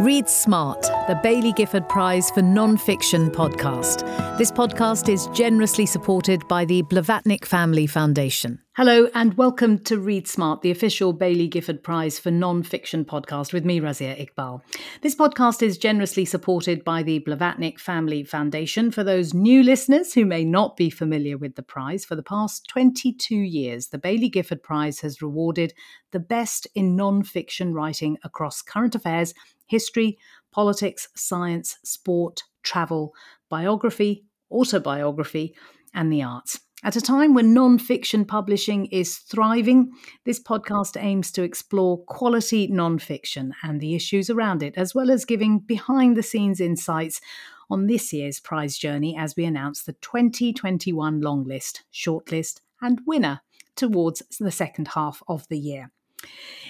Read Smart, the Baillie Gifford Prize for Non-Fiction podcast. This podcast is generously supported by the Blavatnik Family Foundation. Hello and welcome to Read Smart, the official Baillie Gifford Prize for Non-Fiction podcast with me, Razia Iqbal. This podcast is generously supported by the Blavatnik Family Foundation. For those new listeners who may not be familiar with the prize, for the past 22 years, the Baillie Gifford Prize has rewarded the best in non-fiction writing across current affairs history, politics, science, sport, travel, biography, autobiography, and the arts. At a time when non-fiction publishing is thriving, this podcast aims to explore quality non-fiction and the issues around it, as well as giving behind the scenes insights on this year's prize journey as we announce the 2021 longlist, shortlist, and winner towards the second half of the year.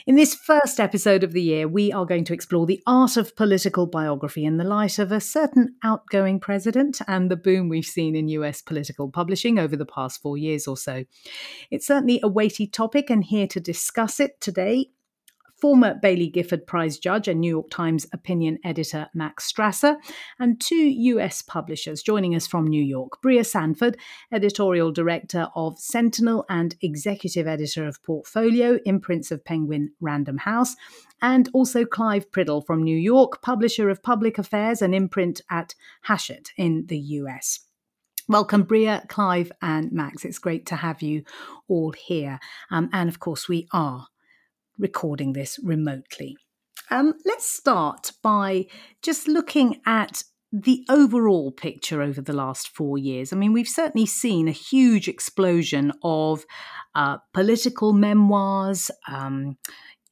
In this first episode of the year, we are going to explore the art of political biography in the light of a certain outgoing president and the boom we've seen in US political publishing over the past four years or so. It's certainly a weighty topic, and here to discuss it today former Baillie Gifford Prize judge and New York Times opinion editor Max Strasser, and two US publishers joining us from New York Bria Sandford, editorial director of Sentinel and executive editor of Portfolio, imprints of Penguin Random House, and also Clive Priddle from New York, publisher of Public Affairs and imprint at Hachette in the US. Welcome, Bria, Clive, and Max. It's great to have you all here. Um, and of course, we are recording this remotely. Um, let's start by just looking at the overall picture over the last four years. I mean, we've certainly seen a huge explosion of uh, political memoirs, um,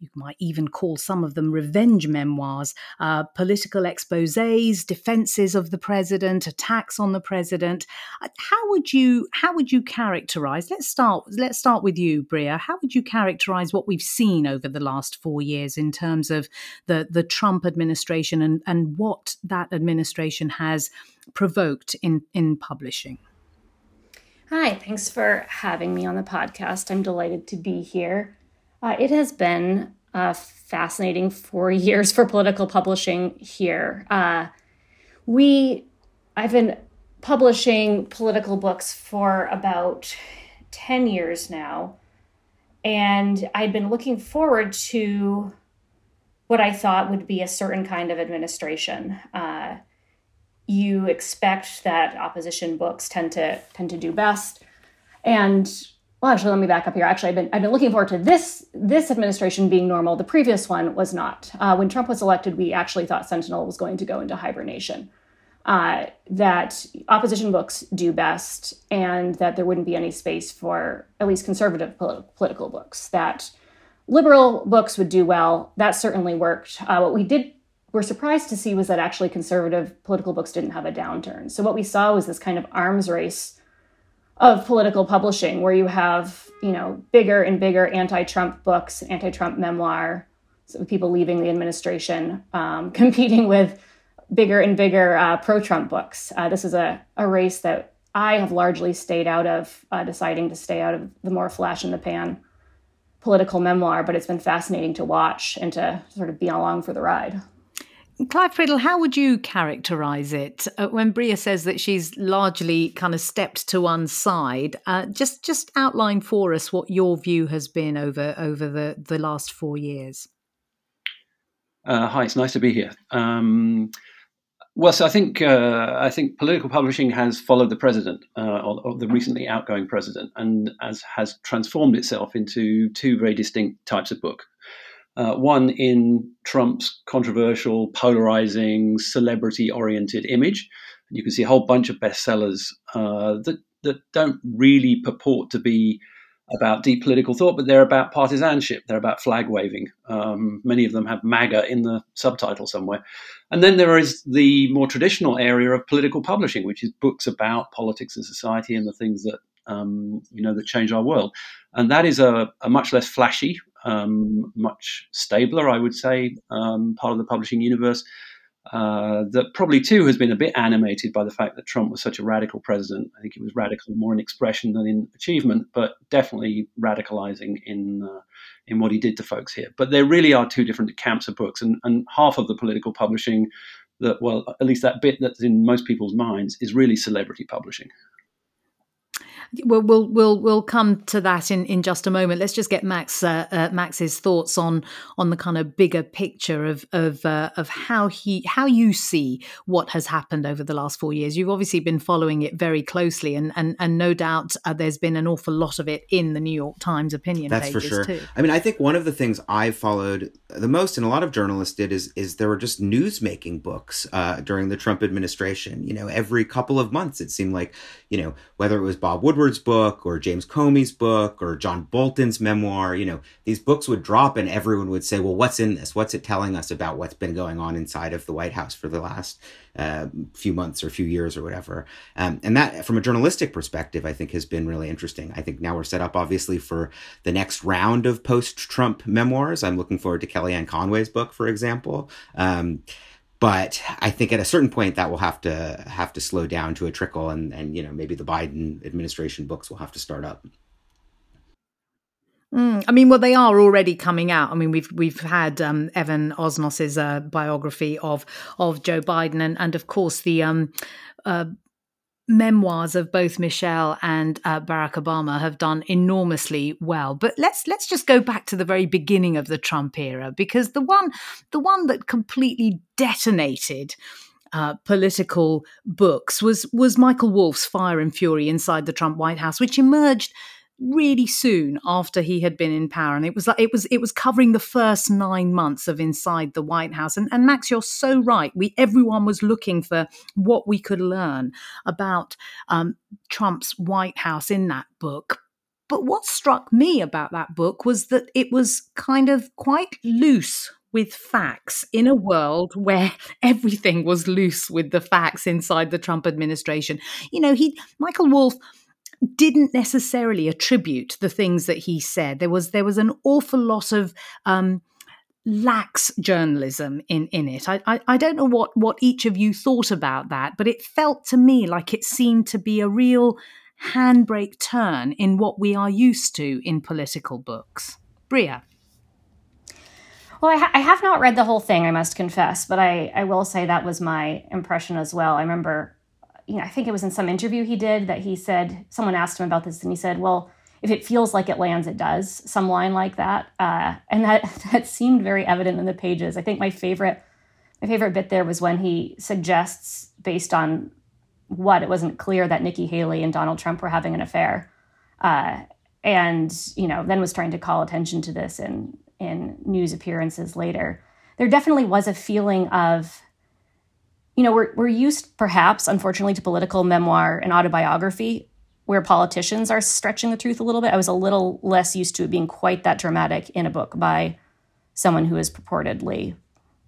you might even call some of them revenge memoirs, uh, political exposes, defenses of the president, attacks on the president. Uh, how would you how would you characterize? Let's start. Let's start with you, Bria. How would you characterize what we've seen over the last four years in terms of the the Trump administration and and what that administration has provoked in in publishing? Hi, thanks for having me on the podcast. I'm delighted to be here. Uh, it has been a fascinating four years for political publishing here. Uh, we, I've been publishing political books for about 10 years now. And I'd been looking forward to what I thought would be a certain kind of administration. Uh, you expect that opposition books tend to tend to do best, and well actually let me back up here. Actually i've been, I've been looking forward to this this administration being normal. The previous one was not. Uh, when trump was elected we actually thought sentinel was going to go into hibernation. Uh, that opposition books do best and that there wouldn't be any space for at least conservative polit- political books. That liberal books would do well. That certainly worked. Uh, what we did were surprised to see was that actually conservative political books didn't have a downturn. So what we saw was this kind of arms race of political publishing where you have you know bigger and bigger anti-trump books anti-trump memoir so people leaving the administration um, competing with bigger and bigger uh, pro-trump books. Uh, this is a, a race that i have largely stayed out of uh, deciding to stay out of the more flash in the pan political memoir but it's been fascinating to watch and to sort of be along for the ride Clive Priddle, how would you characterise it uh, when Bria says that she's largely kind of stepped to one side? Uh, just just outline for us what your view has been over over the the last four years. Uh, hi, it's nice to be here. Um, well, so I think uh, I think political publishing has followed the president, uh, or, or, the recently outgoing president, and as has transformed itself into two very distinct types of book. Uh, one in Trump's controversial, polarizing, celebrity oriented image. You can see a whole bunch of bestsellers uh, that, that don't really purport to be about deep political thought, but they're about partisanship. They're about flag waving. Um, many of them have MAGA in the subtitle somewhere. And then there is the more traditional area of political publishing, which is books about politics and society and the things that um, you know that change our world. And that is a, a much less flashy, um, much stabler, I would say, um, part of the publishing universe. uh, that probably too has been a bit animated by the fact that Trump was such a radical president. I think it was radical more in expression than in achievement, but definitely radicalizing in uh, in what he did to folks here. But there really are two different camps of books, and, and half of the political publishing that well, at least that bit that's in most people's minds is really celebrity publishing. We'll, we'll we'll we'll come to that in, in just a moment. Let's just get Max uh, uh, Max's thoughts on on the kind of bigger picture of of uh, of how he how you see what has happened over the last four years. You've obviously been following it very closely, and and and no doubt uh, there's been an awful lot of it in the New York Times opinion. That's for sure. Too. I mean, I think one of the things I followed the most, and a lot of journalists did, is is there were just news making books uh, during the Trump administration. You know, every couple of months it seemed like you know whether it was Bob Woodward Woodward's book or James Comey's book or John Bolton's memoir, you know, these books would drop and everyone would say, well, what's in this? What's it telling us about what's been going on inside of the White House for the last uh, few months or few years or whatever? Um, and that, from a journalistic perspective, I think has been really interesting. I think now we're set up, obviously, for the next round of post Trump memoirs. I'm looking forward to Kellyanne Conway's book, for example. Um, but I think at a certain point that will have to have to slow down to a trickle, and and you know maybe the Biden administration books will have to start up. Mm, I mean, well, they are already coming out. I mean, we've we've had um, Evan Osnos's uh, biography of of Joe Biden, and and of course the um, uh, memoirs of both Michelle and uh, Barack Obama have done enormously well. But let's let's just go back to the very beginning of the Trump era because the one the one that completely detonated uh, political books was was Michael Wolff's Fire and Fury inside the Trump White House, which emerged really soon after he had been in power and it was like it was it was covering the first nine months of inside the white house. And, and max you're so right. We everyone was looking for what we could learn about um, trump's white house in that book. But what struck me about that book was that it was kind of quite loose with facts in a world where everything was loose with the facts inside the Trump administration. You know, he Michael Wolff didn't necessarily attribute the things that he said. There was there was an awful lot of um, lax journalism in in it. I, I, I don't know what what each of you thought about that, but it felt to me like it seemed to be a real handbrake turn in what we are used to in political books. Bria. Well, I, ha- I, have not read the whole thing, I must confess, but I, I will say that was my impression as well. I remember you know, I think it was in some interview he did that he said someone asked him about this, and he said, "Well, if it feels like it lands, it does." Some line like that, uh, and that that seemed very evident in the pages. I think my favorite my favorite bit there was when he suggests, based on what it wasn't clear that Nikki Haley and Donald Trump were having an affair, uh, and you know, then was trying to call attention to this in in news appearances later. There definitely was a feeling of you know, we're, we're used perhaps, unfortunately, to political memoir and autobiography where politicians are stretching the truth a little bit. I was a little less used to it being quite that dramatic in a book by someone who is purportedly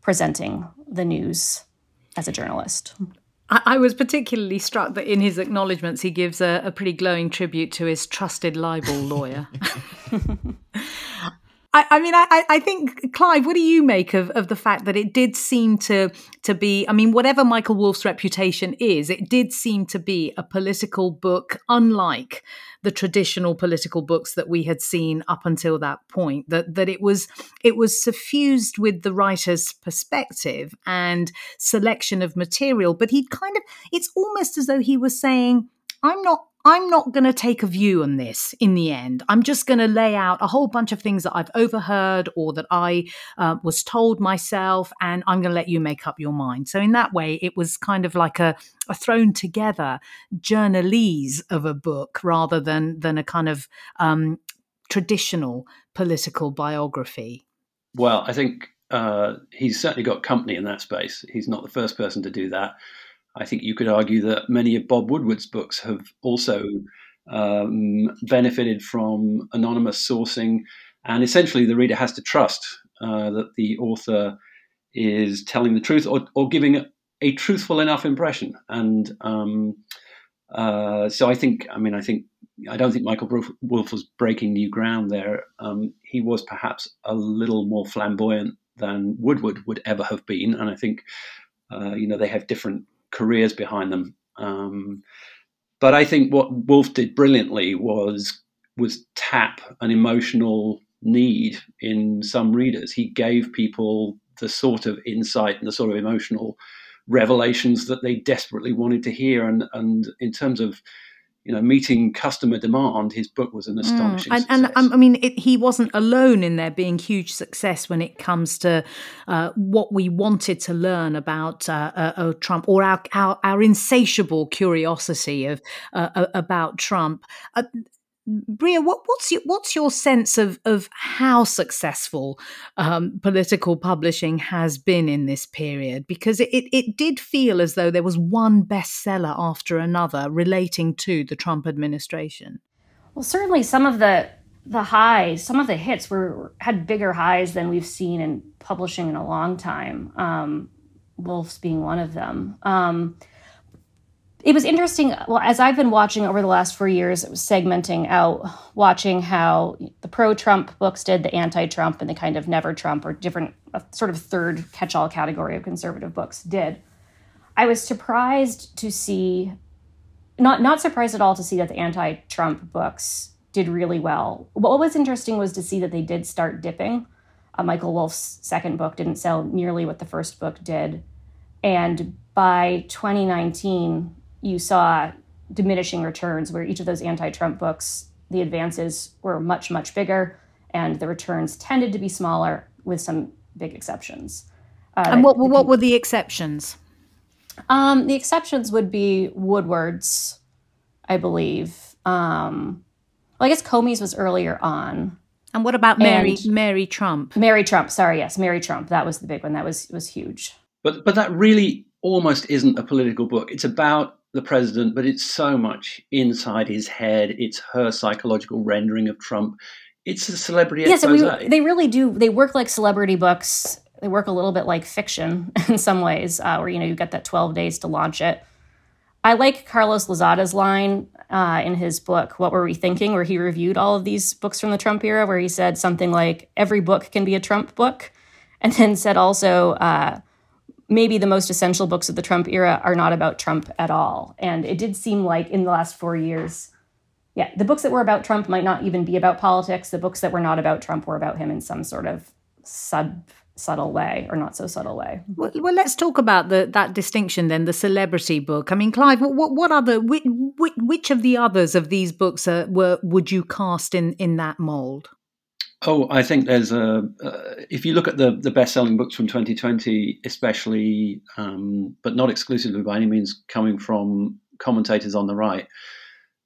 presenting the news as a journalist. I, was particularly struck that in his acknowledgements, he gives a, a pretty glowing tribute to his trusted libel lawyer. I, I mean, I, I think Clive. What do you make of, of the fact that it did seem to to be? I mean, whatever Michael Wolff's reputation is, it did seem to be a political book, unlike the traditional political books that we had seen up until that point. That that it was it was suffused with the writer's perspective and selection of material, but he kind of it's almost as though he was saying, "I'm not I'm not going to take a view on this in the end. I'm just going to lay out a whole bunch of things that I've overheard or that I uh, was told myself, and I'm going to let you make up your mind. So, in that way, it was kind of like a, a thrown together journalese of a book rather than, than a kind of um, traditional political biography. Well, I think uh, he's certainly got company in that space. He's not the first person to do that. I think you could argue that many of Bob Woodward's books have also um, benefited from anonymous sourcing, and essentially the reader has to trust uh, that the author is telling the truth or, or giving a, truthful enough impression. And um, uh, so I think, I mean, I think I don't think Michael Wolff was breaking new ground there. Um, he was perhaps a little more flamboyant than Woodward would ever have been, and I think Uh, you know, they have different careers behind them. Um, but I think what Wolff did brilliantly was was tap an emotional need in some readers. He gave people the sort of insight and the sort of emotional revelations that they desperately wanted to hear. And and in terms of you know, meeting customer demand, his book was an mm. astonishing mm. and, and, I mean, it, he wasn't alone in there being huge success when it comes to uh, what we wanted to learn about uh, uh, uh Trump or our, our, our insatiable curiosity of uh, uh, about Trump. Bria, what, what's your what's your sense of of how successful um, political publishing has been in this period? Because it, it, it did feel as though there was one bestseller after another relating to the Trump administration. Well, certainly some of the the highs, some of the hits were had bigger highs than we've seen in publishing in a long time. Um, Wolff's being one of them. Um, it was interesting. Well, as I've been watching over the last four years, it was segmenting out, watching how the pro Trump books did, the anti Trump, and the kind of never Trump or different, sort of third catch all category of conservative books did. I was surprised to see, not, not surprised at all to see that the anti Trump books did really well. What was interesting was to see that they did start dipping. Uh, Michael Wolff's second book didn't sell nearly what the first book did. And by 2019, you saw diminishing returns where each of those anti-Trump books, the advances were much, much bigger, and the returns tended to be smaller, with some big exceptions. Uh, and what what were the exceptions? Um, the exceptions would be Woodward's, I believe. Um, well, I guess Comey's was earlier on. And what about Mary and Mary Trump? Mary Trump, sorry, yes, Mary Trump. That was the big one. That was was huge. But but that really almost isn't a political book. It's about the president, but it's so much inside his head. It's her psychological rendering of Trump. It's a celebrity yes, we, they really do. They work like celebrity books. They work a little bit like fiction in some ways, uh, where you know you get that twelve days to launch it. I like Carlos Lozada's line uh, in his book "What Were We Thinking," where he reviewed all of these books from the Trump era, where he said something like, "Every book can be a Trump book," and then said also. Uh, maybe the most essential books of the Trump era are not about Trump at all. And it did seem like in the last four years, yeah, the books that were about Trump might not even be about politics. The books that were not about Trump were about him in some sort of sub subtle way or not so subtle way. Well, well, let's talk about the that distinction then, the celebrity book. I mean, Clive, what what other which, which of the others of these books are, were would you cast in in that mold? Oh, I think there's a. Uh, if you look at the the best selling books from 2020, especially, um, but not exclusively by any means, coming from commentators on the right,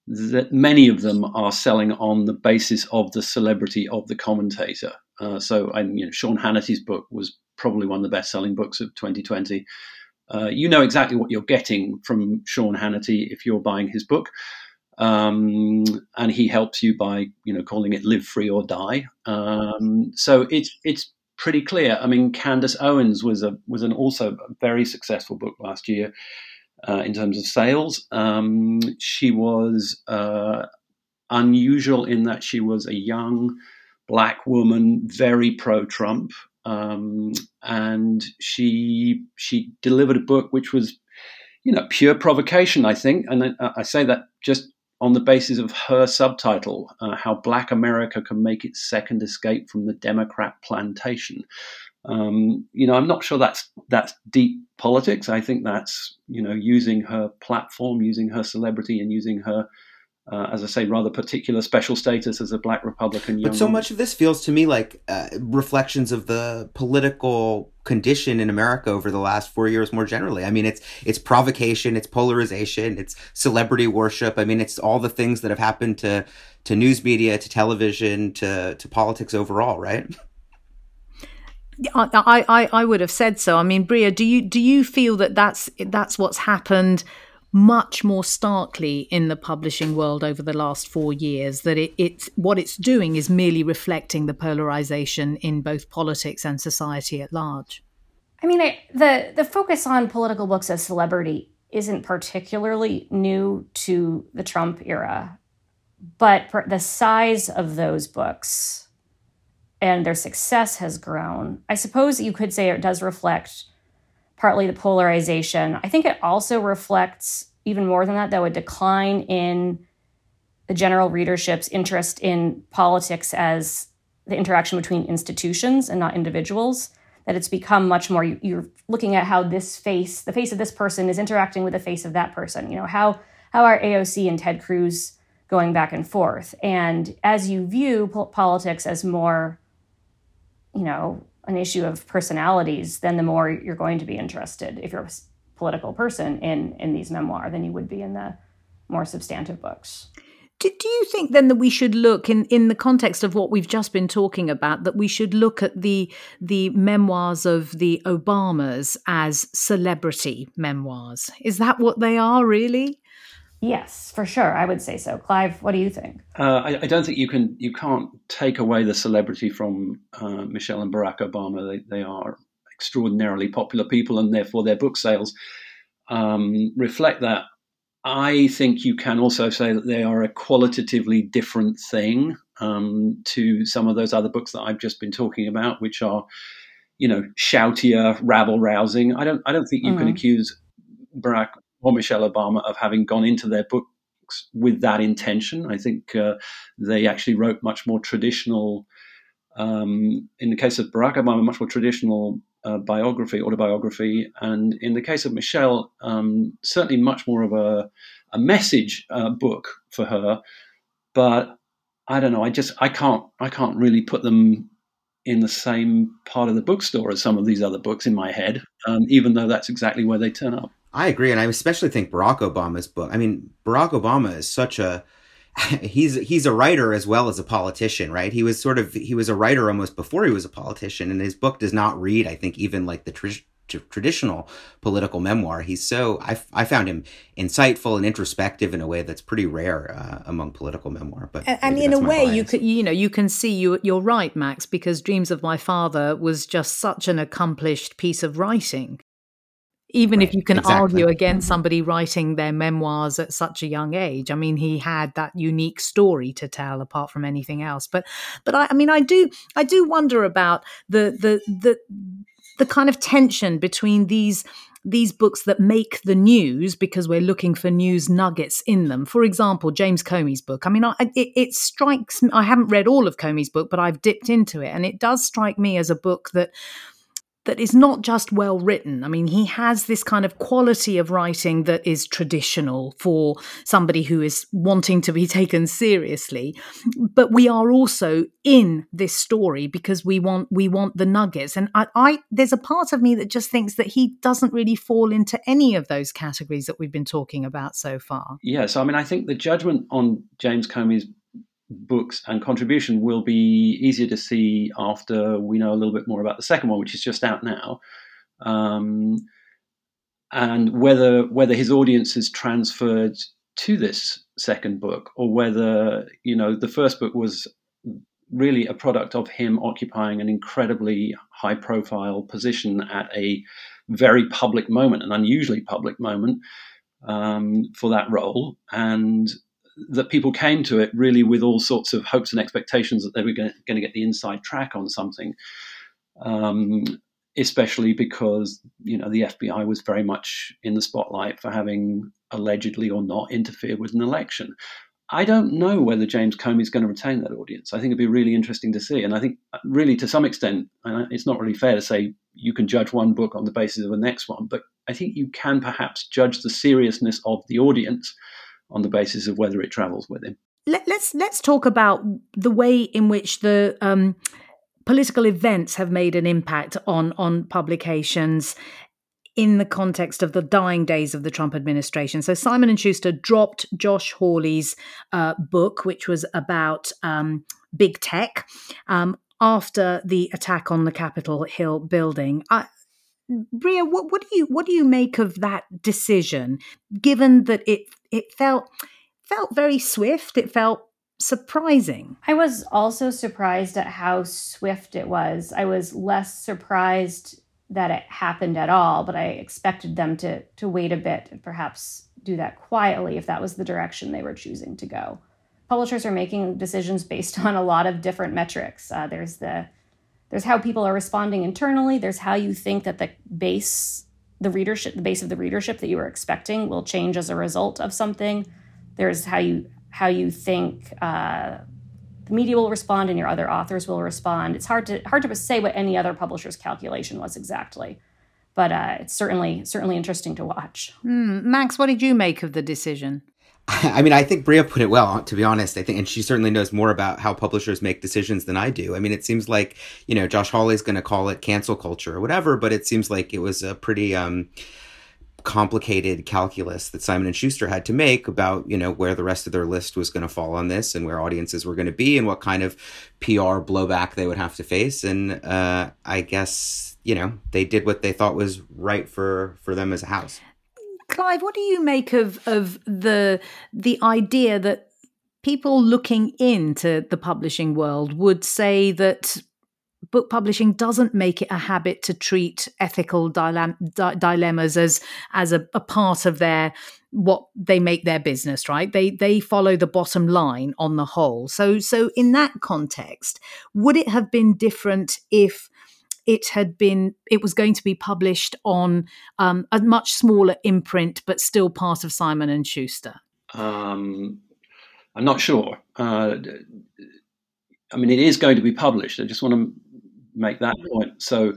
that many of them are selling on the basis of the celebrity of the commentator. Uh, so, I, you know, Sean Hannity's book was probably one of the best selling books of 2020. Uh, you know exactly what you're getting from Sean Hannity if you're buying his book um, and he helps you by you know calling it "Live Free or Die." Um, so it's it's pretty clear. I mean, Candace Owens was a was an also very successful book last year uh, in terms of sales. Um, she was uh, unusual in that she was a young black woman, very pro Trump, um, and she she delivered a book which was you know pure provocation. I think, and I, I say that just on the basis of her subtitle, uh, How Black America Can Make Its Second Escape from the Democrat Plantation. Um, you know, I'm not sure that's that's deep politics. I think that's you know using her platform, using her celebrity, and using her uh, as I say, rather particular special status as a black Republican. but so much of this feels to me like uh, reflections of the political condition in America over the last four years, more generally. I mean, it's it's provocation, it's polarization, it's celebrity worship. I mean, it's all the things that have happened to to news media, to television, to to politics overall, right? I, I, I would have said so. I mean, Bria, do you do you feel that that's that's what's happened? Much more starkly in the publishing world over the last four years that it, it's what it's doing is merely reflecting the polarization in both politics and society at large. I mean, it, the the focus on political books as celebrity isn't particularly new to the Trump era, but the size of those books and their success has grown. I suppose you could say it does reflect partly the polarization. I think it also reflects, even more than that, though, a decline in the general readership's interest in politics as the interaction between institutions and not individuals. That it's become much more, you're looking at how this face, the face of this person is interacting with the face of that person. You know, how, how are AOC and Ted Cruz going back and forth? And as you view po- politics as more, you know, an issue of personalities, then the more you're going to be interested, if you're a political person, in in these memoir than you would be in the more substantive books. Do, do you think then that we should look in, in the context of what we've just been talking about that we should look at the the memoirs of the Obamas as celebrity memoirs? Is that what they are really? Yes, for sure. I would say so. Clive, what do you think? Uh, I, I, don't think you can you can't take away the celebrity from uh, Michelle and Barack Obama. They, they are extraordinarily popular people, and therefore their book sales um, reflect that. I think you can also say that they are a qualitatively different thing um, to some of those other books that I've just been talking about, which are, you know, shoutier, rabble rousing. I don't I don't think you mm-hmm. can accuse Barack or Michelle Obama of having gone into their books with that intention. I think uh, they actually wrote much more traditional, um, in the case of Barack Obama, much more traditional uh, biography, autobiography, and in the case of Michelle, um, certainly much more of a, a message uh, book for her. But I don't know. I just I can't I can't really put them in the same part of the bookstore as some of these other books in my head, um, even though that's exactly where they turn up. I agree, and I especially think Barack Obama's book. I mean, Barack Obama is such a he's he's a writer as well as a politician, right? He was sort of he was a writer almost before he was a politician, and his book does not read, I think, even like the tr- traditional political memoir. He's so I, I found him insightful and introspective in a way that's pretty rare uh, among political memoir. But and, and in a way, bias. you could you know you can see you you're right, Max, because Dreams of My Father was just such an accomplished piece of writing even right, if you can exactly. argue against somebody writing their memoirs at such a young age i mean he had that unique story to tell apart from anything else but but i, I mean i do i do wonder about the the the the kind of tension between these these books that make the news because we're looking for news nuggets in them. For example, James Comey's book. I mean, I, it, it, strikes me, I haven't read all of Comey's book, but I've dipped into it. And it does strike me as a book that that is not just well written. I mean, he has this kind of quality of writing that is traditional for somebody who is wanting to be taken seriously. But we are also in this story because we want we want the nuggets. And I, I there's a part of me that just thinks that he doesn't really fall into any of those categories that we've been talking about so far. Yes, yeah, so, I mean, I think the judgment on James Comey's books and contribution will be easier to see after we know a little bit more about the second one, which is just out now. Um, and whether whether his audience is transferred to this second book or whether you know the first book was really a product of him occupying an incredibly high profile position at a very public moment an unusually public moment um, for that role and that people came to it really with all sorts of hopes and expectations that they were going to get the inside track on something. Um, especially because you know the FBI was very much in the spotlight for having allegedly or not interfered with an election. I don't know whether James Comey is going to retain that audience. I think it'd be really interesting to see, and I think uh, really to some extent, and it's not really fair to say you can judge one book on the basis of the next one, but I think you can perhaps judge the seriousness of the audience on the basis of whether it travels with him. Let, let's, let's talk about the way in which the um, political events have made an impact on on publications in the context of the dying days of the Trump administration. So Simon and Schuster dropped Josh Hawley's uh, book, which was about um, big tech. Um, after the attack on the Capitol Hill building, I, Bria, what, what do you what do you make of that decision? Given that it it felt felt very swift, it felt surprising. I was also surprised at how swift it was. I was less surprised that it happened at all, but I expected them to to wait a bit and perhaps do that quietly if that was the direction they were choosing to go. Publishers are making decisions based on a lot of different metrics. Uh, there's the there's how people are responding internally. There's how you think that the base the readership, the base of the readership that you were expecting will change as a result of something. There's how you how you think uh, the media will respond and your other authors will respond. It's hard to hard to say what any other publisher's calculation was exactly, but uh, it's certainly certainly interesting to watch. Mm, Max, what did you make of the decision? I mean, I think Bria put it well, to be honest. I think, and she certainly knows more about how publishers make decisions than I do. I mean, it seems like, you know, Josh Hawley's going to call it cancel culture or whatever, but it seems like it was a pretty, um, complicated calculus that Simon and Schuster had to make about, you know, where the rest of their list was going to fall on this and where audiences were going to be and what kind of PR blowback they would have to face. And uh, I guess, you know, they did what they thought was right for for them as a house. Clive, what do you make of of the the idea that people looking into the publishing world would say that book publishing doesn't make it a habit to treat ethical dilem- di- dilemmas as as a, a, part of their what they make their business right? They they follow the bottom line on the whole. So so in that context would it have been different if it had been it was going to be published on um, a much smaller imprint but still part of simon and schuster um, i'm not sure uh, I mean, it is going to be published. I just want to make that point. So,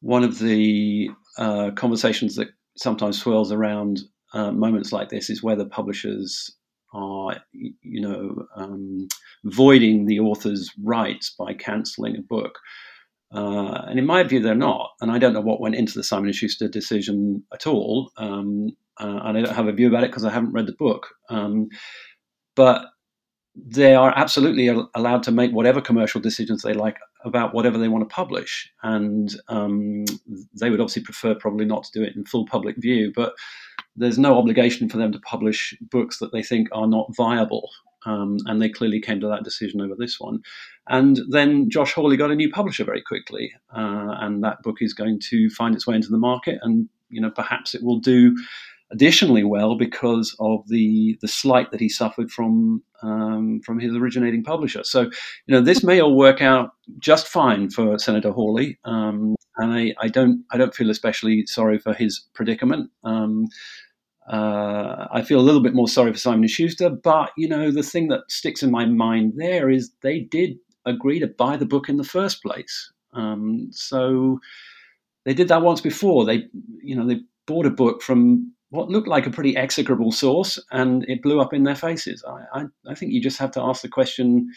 one of the uh, conversations that sometimes swirls around uh, moments like this is whether publishers are, you know, um, voiding the author's rights by cancelling a book. Uh, and in my view, they're not. And I don't know what went into the Simon and Schuster decision at all. Um, uh, and I don't have a view about it because I haven't read the book. Um, but they are absolutely allowed to make whatever commercial decisions they like about whatever they want to publish. And um, they would obviously prefer probably not to do it in full public view, but there's no obligation for them to publish books that they think are not viable. Um, and they clearly came to that decision over this one. And then Josh Hawley got a new publisher very quickly, uh, and that book is going to find its way into the market, and you know perhaps it will do additionally well because of the the slight that he suffered from um, from his originating publisher. So, you know, this may all work out just fine for Senator Hawley, um, and I, I, don't I don't feel especially sorry for his predicament. Um, uh, I feel a little bit more sorry for Simon and Schuster, but you know, the thing that sticks in my mind there is they did agree to buy the book in the first place. Um, so they did that once before. They, you know, they bought a book from what looked like a pretty execrable source, and it blew up in their faces. I, I, I, think you just have to ask the question: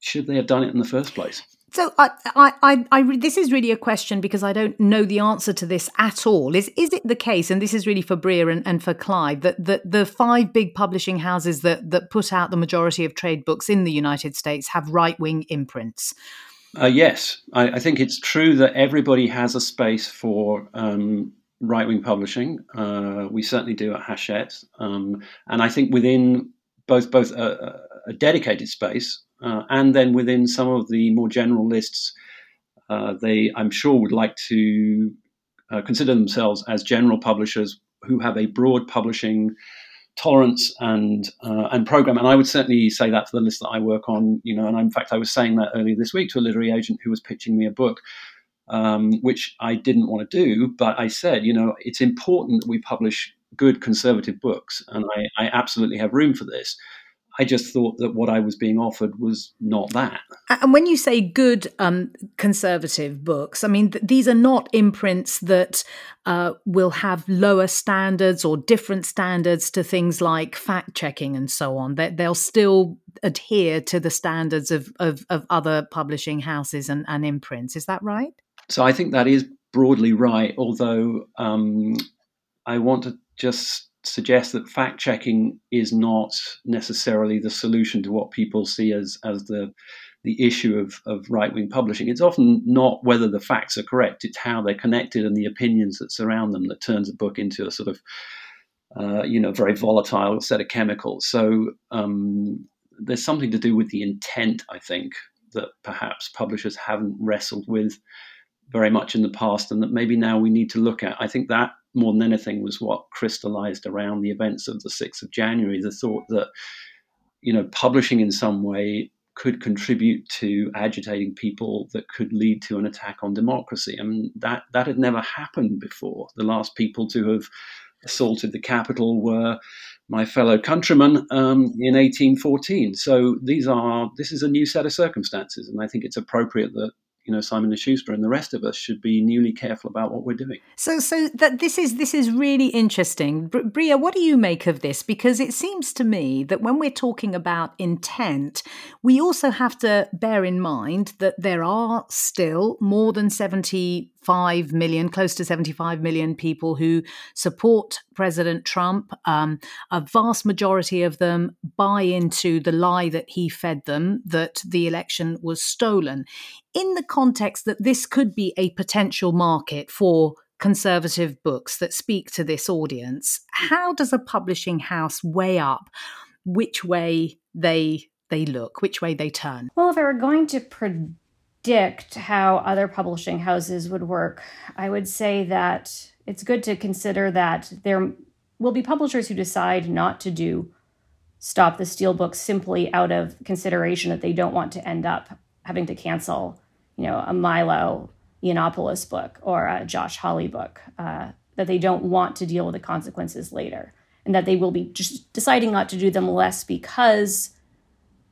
Should they have done it in the first place? So, I, I, I, this is really a question because I don't know the answer to this at all. Is is it the case, and this is really for Bria and, and for Clive, that, the five big publishing houses that that put out the majority of trade books in the United States have right wing imprints? Uh, yes, I, I, think it's true that everybody has a space for um, right wing publishing. Uh, we certainly do at Hachette, um, and I think within both both a dedicated space uh, and then within some of the more general lists, uh, they I'm sure would like to uh, consider themselves as general publishers who have a broad publishing tolerance and uh, and program. And I would certainly say that for the list that I work on. You know, and in fact, I was saying that earlier this week to a literary agent who was pitching me a book um, which I didn't want to do. But I said, you know, it's important that we publish good conservative books, and I, I absolutely have room for this. I just thought that what I was being offered was not that. And when you say good um, conservative books, I mean, th- these are not imprints that uh, will have lower standards or different standards to things like fact checking and so on. They- they'll still adhere to the standards of, of, of other publishing houses and, and imprints. Is that right? So I think that is broadly right, although um, I want to just suggest that fact checking is not necessarily the solution to what people see as, as the the issue of, of right wing publishing. It's often not whether the facts are correct, it's how they're connected and the opinions that surround them that turns a book into a sort of uh, you know very volatile set of chemicals. So um, there's something to do with the intent, I think, that perhaps publishers haven't wrestled with very much in the past and that maybe now we need to look at. I think that more than anything was what crystallized around the events of the 6th of January the thought that, you know, publishing in some way could contribute to agitating people that could lead to an attack on democracy. Mean, that, that had never happened before. The last people to have assaulted the Capitol were my fellow countrymen um, in 1814. So these are this is a new set of circumstances, and I think it's appropriate that you know Simon and Schuster and the rest of us should be newly careful about what we're doing. So, so that this is this is really interesting, Bria. What do you make of this? Because it seems to me that when we're talking about intent, we also have to bear in mind that there are still more than seventy 5 million, close to 75 million people who support President Trump. Um, a vast majority of them buy into the lie that he fed them that the election was stolen. In the context that this could be a potential market for conservative books that speak to this audience, how does a publishing house weigh up which way they they look, which way they turn? Well, if I were going to predict how other publishing houses would work, I would say that it's good to consider that there will be publishers who decide not to do stop the steal books simply out of consideration that they don't want to end up having to cancel, you know, a Milo Yiannopoulos book or a Josh Hawley book, uh, that they don't want to deal with the consequences later, and that they will be just deciding not to do them less because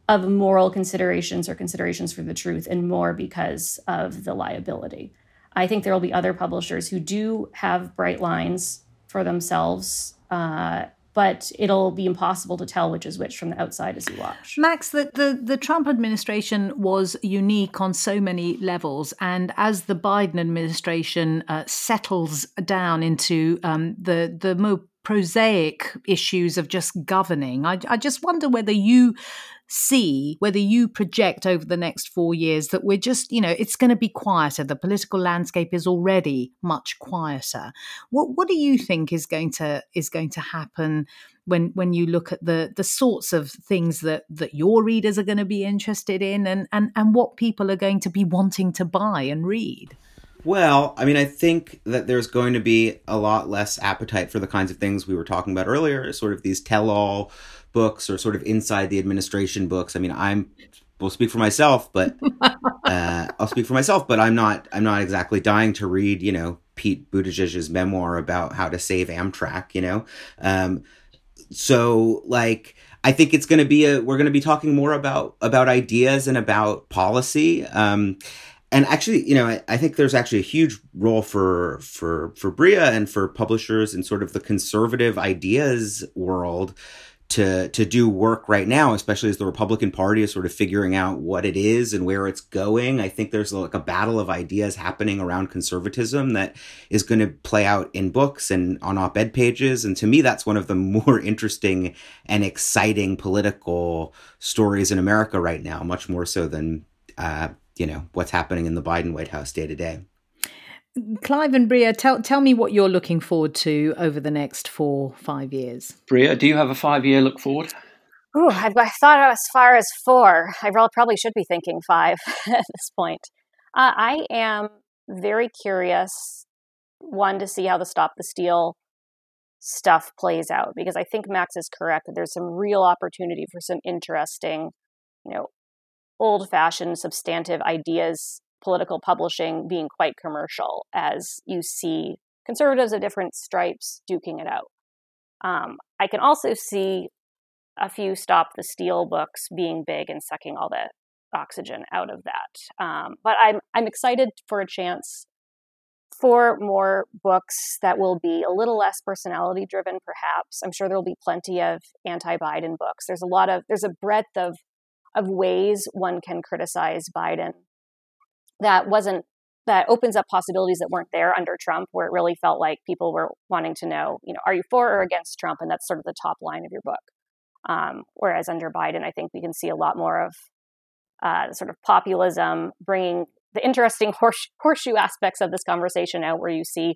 of moral considerations or considerations for the truth and more because of the liability. I think there will be other publishers who do have bright lines for themselves, uh, but it'll be impossible to tell which is which from the outside as you watch. Max, the, the, the Trump administration was unique on so many levels. And as the Biden administration uh, settles down into um, the, the more prosaic issues of just governing, I, I just wonder whether you see whether you project over the next four years that we're just, you know, it's going to be quieter. The political landscape is already much quieter. What what do you think is going to is going to happen when when you look at the the sorts of things that that your readers are going to be interested in and and and what people are going to be wanting to buy and read? Well, I mean, I think that there's going to be a lot less appetite for the kinds of things we were talking about earlier, sort of these tell all books or sort of inside the administration books. I mean, I'm will speak for myself, but uh, I'll speak for myself. But I'm not I'm not exactly dying to read you know Pete Buttigieg's memoir about how to save Amtrak. You know, um, so like. I think it's going to be a. We're going to be talking more about about ideas and about policy. Um, and actually, you know, I, I, think there's actually a huge role for for for Bria and for publishers in sort of the conservative ideas world to to do work right now, especially as the Republican Party is sort of figuring out what it is and where it's going. I think there's like a battle of ideas happening around conservatism that is going to play out in books and on op-ed pages. And to me, that's one of the more interesting and exciting political stories in America right now, much more so than uh, you know what's happening in the Biden White House day to day. Clive and Bria, tell tell me what you're looking forward to over the next four five years. Bria, do you have a five year look forward? Ooh, I've, I thought as far as four. I probably should be thinking five at this point. Uh, I am very curious, one to see how the stop the steal stuff plays out because I think Max is correct that there's some real opportunity for some interesting, you know, old fashioned substantive ideas political publishing being quite commercial as you see conservatives of different stripes duking it out. Um, I can also see a few Stop the Steal books being big and sucking all the oxygen out of that. Um, but I'm I'm excited for a chance for more books that will be a little less personality driven perhaps i'm sure there'll be plenty of anti-biden books there's a lot of there's a breadth of of ways one can criticize biden that wasn't that opens up possibilities that weren't there under Trump, where it really felt like people were wanting to know, you know, are you for or against Trump? And that's sort of the top line of your book. Um, whereas under Biden, I think we can see a lot more of uh, sort of populism, bringing the interesting horse, horseshoe aspects of this conversation out, where you see,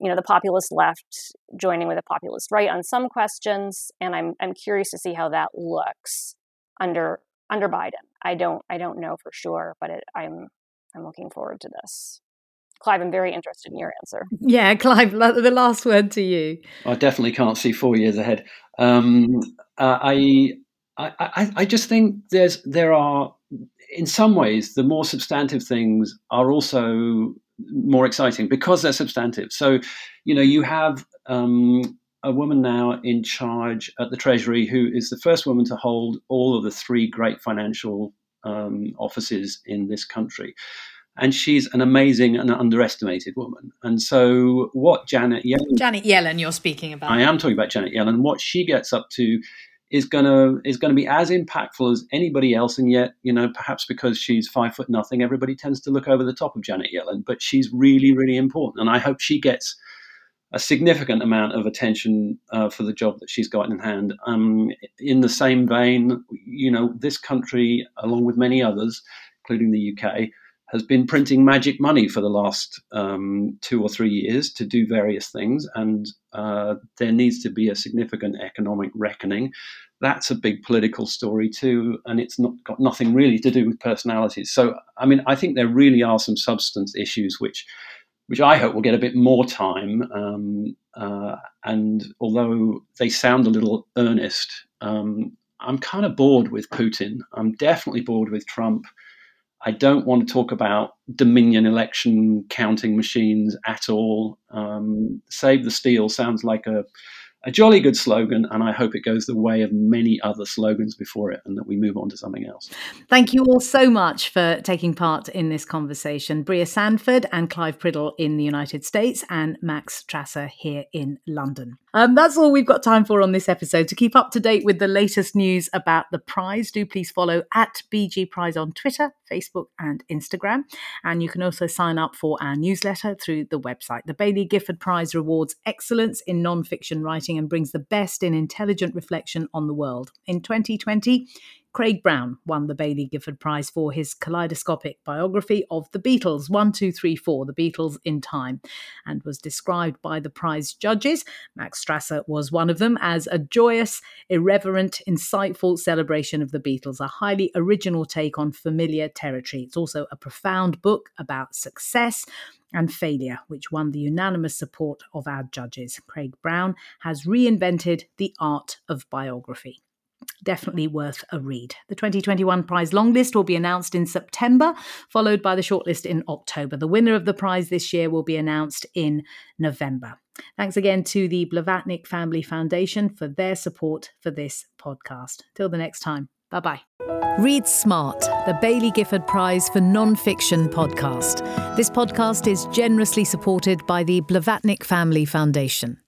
you know, the populist left joining with the populist right on some questions, and I'm I'm curious to see how that looks under under Biden. I don't I don't know for sure, but it, I'm I'm looking forward to this. Clive, I'm very interested in your answer. Yeah, Clive, the last word to you. I definitely can't see four years ahead. Um, uh, I I, I, I just think there's there are in some ways the more substantive things are also more exciting because they're substantive. So, you know, you have um, a woman now in charge at the Treasury who is the first woman to hold all of the three great financial um, offices in this country. And she's an amazing and underestimated woman. And so, what Janet Yellen. Janet Yellen, you're speaking about. I am talking about Janet Yellen. What she gets up to is gonna is gonna be as impactful as anybody else, and yet you know perhaps because she's five foot nothing, everybody tends to look over the top of Janet Yellen. But she's really really important, and I hope she gets a significant amount of attention uh, for the job that she's got in hand. Um, in the same vein, you know, this country, along with many others, including the UK, has been printing magic money for the last um, two or three years to do various things, and uh, there needs to be a significant economic reckoning. That's a big political story too, and it's not got nothing really to do with personalities. So, I mean, I think there really are some substance issues which, which I hope will get a bit more time. Um, uh, and although they sound a little earnest, um, I'm kind of bored with Putin. I'm definitely bored with Trump. I don't want to talk about Dominion election counting machines at all. Um, Save the Steal sounds like a a jolly good slogan, and I hope it goes the way of many other slogans before it and that we move on to something else. Thank you all so much for taking part in this conversation. Bria Sandford and Clive Priddle in the United States, and Max Strasser here in London. Um, that's all we've got time for on this episode. To keep up to date with the latest news about the prize, do please follow at BG Prize on Twitter, Facebook, and Instagram. And you can also sign up for our newsletter through the website. The Baillie Gifford Prize rewards excellence in non-fiction writing and brings the best in intelligent reflection on the world. In 2020, Craig Brown won the Baillie Gifford Prize for his kaleidoscopic biography of the Beatles, 1234, The Beatles in Time, and was described by the prize judges, Max Strasser was one of them, as a joyous, irreverent, insightful celebration of the Beatles, a highly original take on familiar territory. It's also a profound book about success and Failure, which won the unanimous support of our judges. Craig Brown has reinvented the art of biography definitely worth a read. The 2021 prize longlist will be announced in September, followed by the shortlist in October. The winner of the prize this year will be announced in November. Thanks again to the Blavatnik Family Foundation for their support for this podcast. Till the next time, bye bye. Read Smart, the Baillie Gifford Prize for Non-Fiction podcast. This podcast is generously supported by the Blavatnik Family Foundation.